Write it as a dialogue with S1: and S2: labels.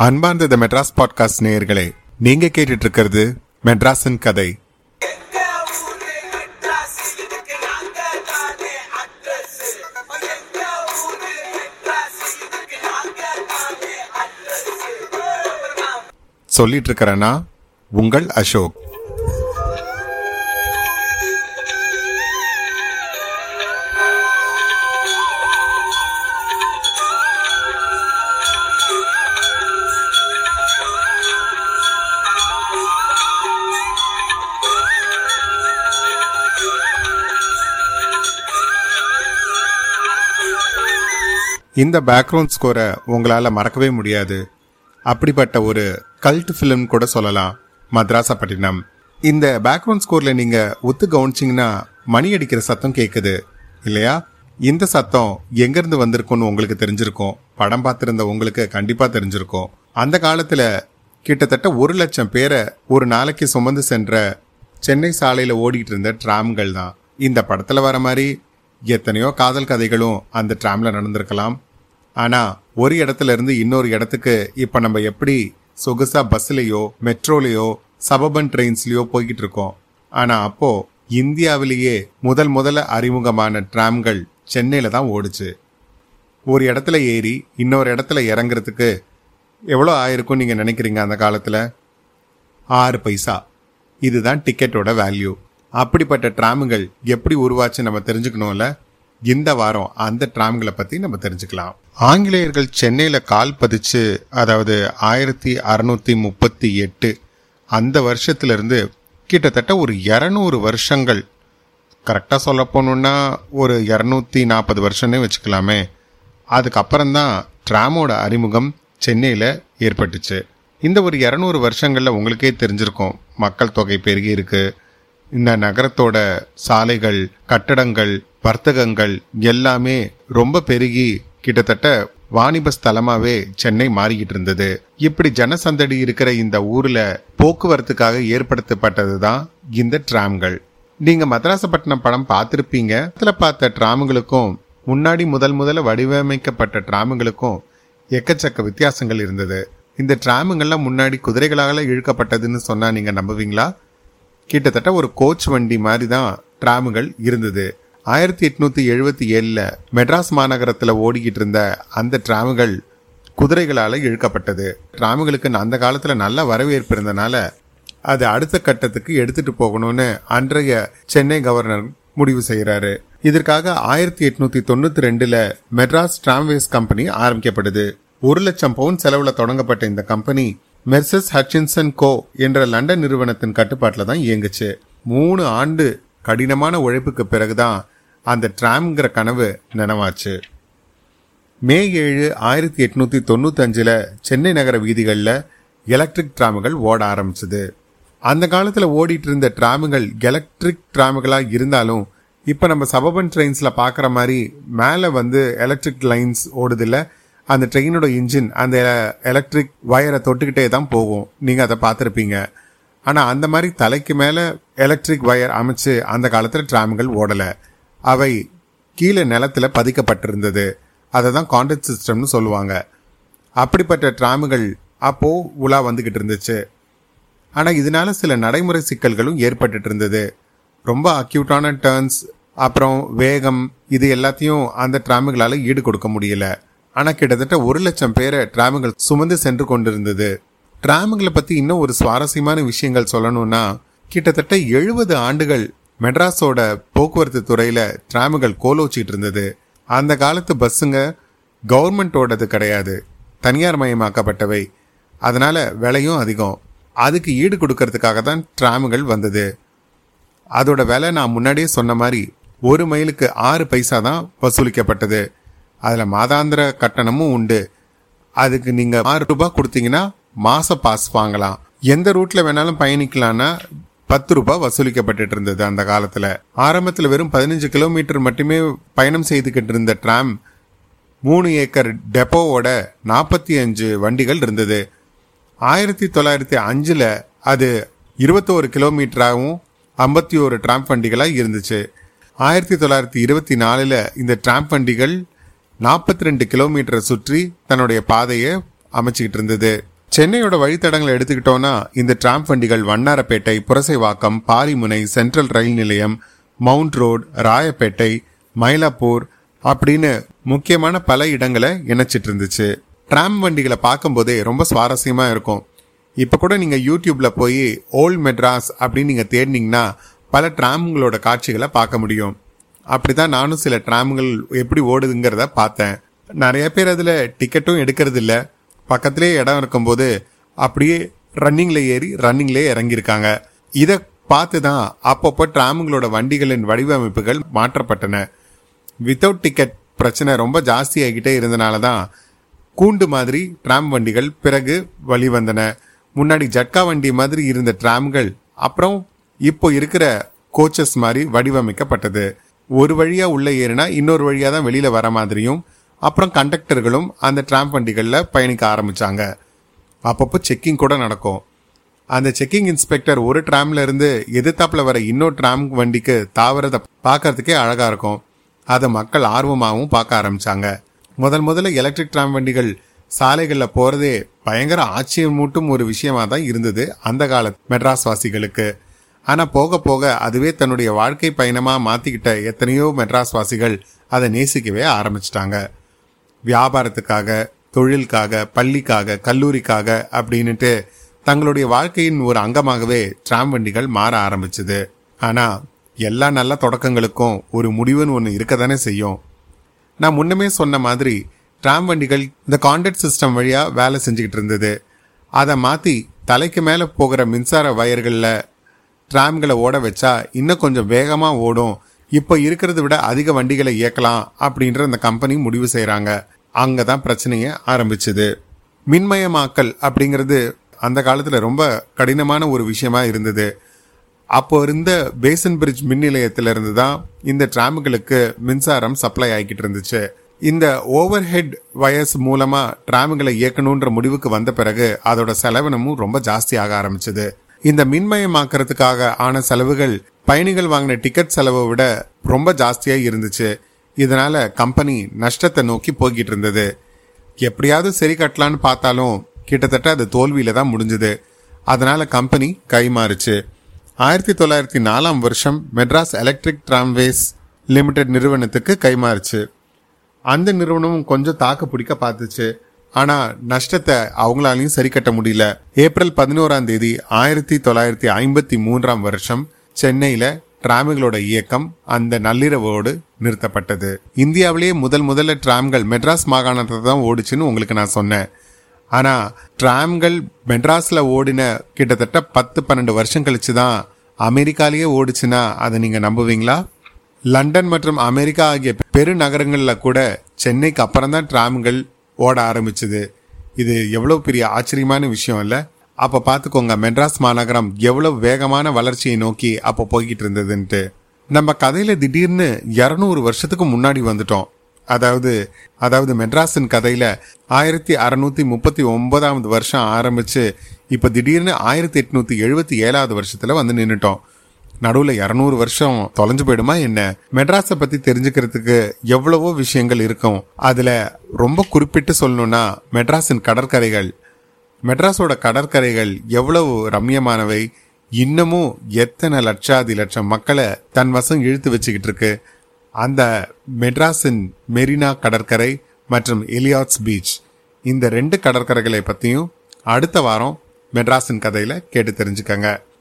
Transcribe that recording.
S1: அன்பார்ந்த த மெட்ராஸ் பாட்காஸ்ட் நேயர்களே நீங்க கேட்டுட்டு இருக்கிறது மெட்ராஸின் கதை. சொல்லிட்டு இருக்கிறேன்னா உங்கள் அசோக். இந்த பேக்ரவுண்ட் ஸ்கோரை உங்களால் மறக்கவே முடியாது. அப்படிப்பட்ட ஒரு கல்ட் ஃபிலிம் கூட சொல்லலாம். மத்ராசப்பட்டினம். இந்த பேக்ரவுண்ட் ஸ்கோரில் நீங்கள் ஒத்து கவனிச்சிங்கன்னா மணி அடிக்கிற சத்தம் கேட்குது இல்லையா? இந்த சத்தம் எங்கேருந்து வந்திருக்கும்னு உங்களுக்கு தெரிஞ்சிருக்கும். படம் பார்த்துருந்த உங்களுக்கு கண்டிப்பாக தெரிஞ்சிருக்கும். அந்த காலத்தில் கிட்டத்தட்ட ஒரு லட்சம் பேரை ஒரு நாளைக்கு சுமந்து சென்ற சென்னை சாலையில் ஓடிக்கிட்டு இருந்த டிராம்கள் தான். இந்த படத்தில் வர மாதிரி எத்தனையோ காதல் கதைகளும் அந்த ட்ராமில் நடந்திருக்கலாம். ஆனா ஒரு இடத்துல இருந்து இன்னொரு இடத்துக்கு இப்ப நம்ம எப்படி சொகுசா பஸ்லயோ மெட்ரோலையோ சபபன் ட்ரெயின்ஸ்லயோ போய்கிட்டு இருக்கோம். ஆனா அப்போ இந்தியாவிலேயே முதல் முதல்ல அறிமுகமான டிராம்கள் சென்னையில தான் ஓடுச்சு. ஒரு இடத்துல ஏறி இன்னொரு இடத்துல இறங்குறதுக்கு எவ்வளோ ஆயிருக்கும் நீங்க நினைக்கிறீங்க அந்த காலத்துல? ஆறு பைசா. இதுதான் டிக்கெட்டோட வேல்யூ அப்படிப்பட்ட டிராமுகள் எப்படி உருவாச்சு நம்ம தெரிஞ்சுக்கணும்ல? இந்த வாரம் அந்த டிராம்களை பத்தி நம்ம தெரிஞ்சுக்கலாம். ஆங்கிலேயர்கள் சென்னையில கால் பதிச்சு அதாவது ஆயிரத்தி அறுநூத்தி முப்பத்தி எட்டு அந்த வருஷத்துல இருந்து கிட்டத்தட்ட ஒரு இரநூறு வருஷங்கள் கரெக்டாக சொல்ல போகணுன்னா ஒரு இரநூத்தி நாற்பது வருஷம்னே வச்சுக்கலாமே. அதுக்கப்புறம்தான் ட்ராமோட அறிமுகம் சென்னையில் ஏற்பட்டுச்சு. இந்த ஒரு இரநூறு வருஷங்களில் உங்களுக்கே தெரிஞ்சிருக்கும். மக்கள் தொகை பெருகி இருக்குது இந்த நகரத்தோட சாலைகள் கட்டடங்கள் வர்த்தகங்கள் எல்லாமே ரொம்ப பெருகி கிட்டத்தட்ட வாணிப ஸ்தலமாவே சென்னை மாறிக்கிட்டு இருந்தது. இப்படி ஜனசந்தடி இருக்கிற இந்த ஊர்ல போக்குவரத்துக்காக ஏற்படுத்தப்பட்டது தான் இந்த டிராம்கள். நீங்க மதராசப்பட்டினம் படம் பார்த்துருப்பீங்க. அதில் பார்த்த டிராமுங்களுக்கும் முன்னாடி முதல் முதல்ல வடிவமைக்கப்பட்ட டிராமுங்களுக்கும் எக்கச்சக்க வித்தியாசங்கள் இருந்தது. இந்த டிராமுங்கள்லாம் முன்னாடி குதிரைகளாக இழுக்கப்பட்டதுன்னு சொன்னா நீங்க நம்புவீங்களா? கிட்டத்தட்ட ஒரு கோச் வண்டி மாதிரி தான் டிராமுகள் இருந்தது. ஆயிரத்தி எட்நூத்தி எழுபத்தி ஏழுல மெட்ராஸ் மாநகரத்துல ஓடிக்கிட்டு இருந்த அந்த டிராமுகள் குதிரைகளால இழுக்கப்பட்டது. டிராமுகளுக்கு அந்த காலத்துல நல்ல வரவேற்பு இருந்தனால அது அடுத்த கட்டத்துக்கு எடுத்துட்டு போகணும்னு அன்றைய சென்னை கவர்னர் முடிவு செய்கிறாரு இதற்காக ஆயிரத்தி எட்நூத்தி தொண்ணூத்தி ரெண்டுல மெட்ராஸ் டிராம்வேஸ் கம்பெனி ஆரம்பிக்கப்படுது. ஒரு லட்சம் பவுன் செலவுல தொடங்கப்பட்ட இந்த கம்பெனி மெர்சஸ் ஹட்சின்சன் கோ என்ற லண்டன் நிறுவனத்தின் கட்டுப்பாட்டில் தான் இயங்குச்சு. மூணு ஆண்டு கடினமான உழைப்புக்கு பிறகுதான் அந்த டிராம்ங்கிற கனவு நினைவாச்சு. மே ஏழு ஆயிரத்தி எட்நூத்தி தொண்ணூத்தஞ்சில் சென்னை நகர வீதிகளில் எலக்ட்ரிக் ட்ராமுகள் ஓட ஆரம்பிச்சது. அந்த காலத்தில் ஓடிட்டு இருந்த ட்ராமுகள் எலக்ட்ரிக் ட்ராமுகளாக இருந்தாலும் இப்போ நம்ம சபபன் ட்ரெயின்ஸில் பார்க்குற மாதிரி மேலே வந்து எலக்ட்ரிக் லைன்ஸ் ஓடுதில்லை அந்த ட்ரெயினோட இன்ஜின் அந்த எலக்ட்ரிக் ஒயரை தொட்டுக்கிட்டே தான் போகும். நீங்கள் அதை பார்த்துருப்பீங்க. ஆனால் அந்த மாதிரி தலைக்கு மேலே எலக்ட்ரிக் ஒயர் அமைச்சு அந்த காலத்தில் டிராம்கள் ஓடலை. அவை கீழே நிலத்துல பதிக்கப்பட்டிருந்தது. அதை தான் கான்ட்ராக்ட் சிஸ்டம்னு சொல்லுவாங்க. அப்படிப்பட்ட டிராமுகள் அப்போது உலா வந்துக்கிட்டு இருந்துச்சு. ஆனால் இதனால சில நடைமுறை சிக்கல்களும் ஏற்பட்டுட்டு இருந்தது. ரொம்ப அக்யூட்டான டேர்ன்ஸ் அப்புறம் வேகம் இது எல்லாத்தையும் அந்த டிராமுகளால ஈடு கொடுக்க முடியலை. ஆனால் கிட்டத்தட்ட ஒரு லட்சம் பேரை டிராமுகள் சுமந்து சென்று கொண்டிருந்தது. டிராமுகளை பற்றி இன்னும் ஒரு சுவாரஸ்யமான விஷயங்கள் சொல்லணும்னா கிட்டத்தட்ட எழுபது ஆண்டுகள் மெட்ராஸோட போக்குவரத்து துறையில் டிராமுகள் கோலோச்சிட்டு இருந்தது. அந்த காலத்து பஸ்ஸுங்க கவர்மெண்டோடது கிடையாது. தனியார் மயமாக்கப்பட்டவை. அதனால் விலையும் அதிகம். அதுக்கு ஈடு கொடுக்கறதுக்காக தான் டிராமுகள் வந்தது. அதோட விலை நான் முன்னாடியே சொன்ன மாதிரி ஒரு மைலுக்கு ஆறு பைசா தான் வசூலிக்கப்பட்டது. அதில் மாதாந்திர கட்டணமும் உண்டு. அதுக்கு நீங்கள் ஆறு ரூபாய் கொடுத்தீங்கன்னா மாச பாஸ் வாங்கலாம். எந்த ரூட்ல வேணாலும் பயணிக்கலான்னா பத்து ரூபாய் வசூலிக்கப்பட்டு இருந்தது அந்த காலத்தில். ஆரம்பத்தில் வெறும் பதினஞ்சு கிலோமீட்டர் மட்டுமே பயணம் செய்துக்கிட்டு இருந்த டிராம் மூணு ஏக்கர் டெப்போவோட நாற்பத்தி அஞ்சு வண்டிகள் இருந்தது. ஆயிரத்தி தொள்ளாயிரத்தி அஞ்சில் அது இருபத்தோரு கிலோமீட்டராகவும் ஐம்பத்தி ஒரு ட்ராம்ப் வண்டிகளாக இருந்துச்சு. ஆயிரத்தி தொள்ளாயிரத்தி இருபத்தி நாலில் இந்த ட்ராம்ப் வண்டிகள் நாற்பத்தி ரெண்டு கிலோமீட்டரை சுற்றி தன்னுடைய பாதையை அமைச்சுக்கிட்டு இருந்தது. சென்னையோட வழித்தடங்களை எடுத்துக்கிட்டோம்னா இந்த டிராம் வண்டிகள் வண்ணாரப்பேட்டை புரசைவாக்கம் பாரிமுனை சென்ட்ரல் ரயில் நிலையம் மவுண்ட் ரோட் ராயப்பேட்டை மயிலாப்பூர் அப்படின்னு முக்கியமான பல இடங்களை இணைச்சிட்டு இருந்துச்சு. டிராம் வண்டிகளை பார்க்கும்போதே ரொம்ப சுவாரஸ்யமா இருக்கும். இப்போ கூட நீங்க யூடியூப்ல போய் ஓல்ட் மெட்ராஸ் அப்படின்னு நீங்க தேடினீங்கன்னா பல டிராம்களோட காட்சிகளை பார்க்க முடியும். அப்படிதான் நானும் சில டிராம்கள் எப்படி ஓடுதுங்கிறத பார்த்தேன். நிறைய பேர் அதில் டிக்கெட்டும் எடுக்கிறது இல்லை பக்கத்திலே இடம் இருக்கும்போது அப்படியே ரன்னிங்ல ஏறி ரன்னிங்லே இறங்கியிருக்காங்க. இதை பார்த்து தான் அப்பப்போ ட்ராமுங்களோட வண்டிகளின் வடிவமைப்புகள் மாற்றப்பட்டன. வித்தவுட் டிக்கெட் பிரச்சனை ரொம்ப ஜாஸ்தி ஆகிட்டே இருந்தனால தான் கூண்டு மாதிரி டிராம் வண்டிகள் பிறகு வழிவந்தன முன்னாடி ஜட்கா வண்டி மாதிரி இருந்த டிராம்கள் அப்புறம் இப்போ இருக்கிற கோச்சஸ் மாதிரி வடிவமைக்கப்பட்டது. ஒரு வழியாக உள்ளே ஏறினா இன்னொரு வழியாக தான் வெளியில் வர மாதிரியும் அப்புறம் கண்டக்டர்களும் அந்த ட்ராம் வண்டிகளில் பயணிக்க ஆரம்பிச்சாங்க. அப்பப்போ செக்கிங் கூட நடக்கும். அந்த செக்கிங் இன்ஸ்பெக்டர் ஒரு டிராம்ல இருந்து எதிர்த்தாப்புல வர இன்னொரு டிராம் வண்டிக்கு தாவறத பார்க்கறதுக்கே அழகா இருக்கும். அதை மக்கள் ஆர்வமாகவும் பார்க்க ஆரம்பிச்சாங்க. முதல் முதல்ல எலக்ட்ரிக் டிராம் வண்டிகள் சாலைகளில் போகிறதே பயங்கர ஆச்சரியமூட்டும் ஒரு விஷயமா தான் இருந்தது அந்த கால மெட்ராஸ் வாசிகளுக்கு. ஆனால் போக போக அதுவே தன்னுடைய வாழ்க்கை பயணமாக மாற்றிக்கிட்ட எத்தனையோ மெட்ராஸ் வாசிகள் அதை நேசிக்கவே ஆரம்பிச்சிட்டாங்க. வியாபாரத்துக்காக தொழிலுக்காக பள்ளிக்காக கல்லூரிக்காக அப்படின்னுட்டு தங்களுடைய வாழ்க்கையின் ஒரு அங்கமாகவே டிராம் வண்டிகள் மாற ஆரம்பிச்சுது. ஆனால் எல்லா நல்ல தொடக்கங்களுக்கும் ஒரு முடிவுன்னு ஒன்று இருக்க தானே செய்யும். நான் முன்னமே சொன்ன மாதிரி டிராம் வண்டிகள் இந்த கான்ட்ராக்ட் சிஸ்டம் வழியாக வேலை செஞ்சுக்கிட்டு இருந்தது. அதை மாற்றி தலைக்கு மேலே போகிற மின்சார வயர்களில் டிராம்களை ஓட வச்சா இன்னும் கொஞ்சம் வேகமாக ஓடும். இப்போ இருக்கிறத விட அதிக வண்டிகளை இயக்கலாம் அப்படின்ற அந்த கம்பெனி முடிவு செய்கிறாங்க அங்கே தான் பிரச்சனையே ஆரம்பிச்சது. மின்மயமாக்கல் அப்படிங்கிறது அந்த காலத்தில் ரொம்ப கடினமான ஒரு விஷயமா இருந்தது. அப்போ இருந்த பேசன் பிரிட்ஜ் மின் நிலையத்திலிருந்து தான் இந்த டிராம்களுக்கு மின்சாரம் சப்ளை ஆகிக்கிட்டு இருந்துச்சு. இந்த ஓவர் ஹெட் வயர்ஸ் மூலமா டிராம்களை இயக்கணுன்ற முடிவுக்கு வந்த பிறகு அதோட செலவினமும் ரொம்ப ஜாஸ்தி ஆக ஆரம்பிச்சது. இந்த மின்மயமாக்குறதுக்காக ஆன செலவுகள் பயணிகள் வாங்கின டிக்கெட் செலவை விட ரொம்ப ஜாஸ்தியாக இருந்துச்சு. இதனால கம்பெனி நஷ்டத்தை நோக்கி போய்கிட்டு இருந்தது எப்படியாவது சரி கட்டலான்னு பார்த்தாலும் கிட்டத்தட்ட அது தோல்வியில தான் முடிஞ்சது. அதனால கம்பெனி கைமாறுச்சு. ஆயிரத்தி தொள்ளாயிரத்தி நாலாம் வருஷம் மெட்ராஸ் எலக்ட்ரிக் டிராம்வேஸ் லிமிடெட் நிறுவனத்துக்கு கைமாறுச்சு. அந்த நிறுவனமும் கொஞ்சம் தாக்கு பிடிக்க பார்த்துச்சு. ஆனா நஷ்டத்தை அவங்களாலையும் சரி கட்ட முடியல. ஏப்ரல் பதினோராம் தேதி ஆயிரத்தி தொள்ளாயிரத்தி ஐம்பத்தி மூன்றாம் வருஷம் சென்னையில டிராம்களோட இயக்கம் அந்த நள்ளிரவோடு நிறுத்தப்பட்டது. இந்தியாவிலேயே முதல் முதல்ல டிராம்கள் மெட்ராஸ் மாகாணத்தை தான் ஓடுச்சுன்னு உங்களுக்கு நான் சொன்னேன். ஆனா டிராம்கள் மெட்ராஸ்ல ஓடின கிட்டத்தட்ட பத்து பன்னெண்டு வருஷம் கழிச்சு தான் அமெரிக்காலேயே ஓடுச்சுன்னா அதை நீங்க நம்புவீங்களா? லண்டன் மற்றும் அமெரிக்கா ஆகிய பெருநகரங்களில் கூட சென்னைக்கு அப்புறம் தான் டிராம்கள் ஓட ஆரம்பிச்சது. இது எவ்வளவு பெரிய ஆச்சரியமான விஷயம் இல்லை. அப்போ பார்த்துக்கோங்க மெட்ராஸ் மாநகரம் எவ்வளவு வேகமான வளர்ச்சியை நோக்கி அப்போ போய்கிட்டு இருந்ததுன்ட்டு. நம்ம கதையில திடீர்னு இரநூறு வருஷத்துக்கு முன்னாடி வந்துட்டோம். அதாவது அதாவது மெட்ராஸின் கதையில ஆயிரத்தி அறுநூத்தி முப்பத்தி ஒன்பதாவது வருஷம் ஆரம்பிச்சு இப்போ திடீர்னு ஆயிரத்தி எட்நூத்தி எழுபத்தி ஏழாவது வருஷத்துல வந்து நின்றுட்டோம் நடுவுல இரநூறு வருஷம் தொலைஞ்சு போயிடுமா என்ன? மெட்ராஸை பத்தி தெரிஞ்சுக்கிறதுக்கு எவ்வளவோ விஷயங்கள் இருக்கும். அதுல ரொம்ப குறிப்பிட்டு சொல்லணும்னா மெட்ராஸின் கடற்கரைகள். மெட்ராஸோட கடற்கரைகள் எவ்வளவு ரம்யமானவை இன்னமும் எத்தனை லட்சாதி லட்சம் மக்களை தன் வசம் இழுத்து வச்சுக்கிட்டு இருக்கு? அந்த மெட்ராஸின் மெரினா கடற்கரை மற்றும் எலியாட்ஸ் பீச். இந்த ரெண்டு கடற்கரைகளை பற்றியும் அடுத்த வாரம் மெட்ராஸின் கதையில கேட்டு தெரிஞ்சுக்கங்க.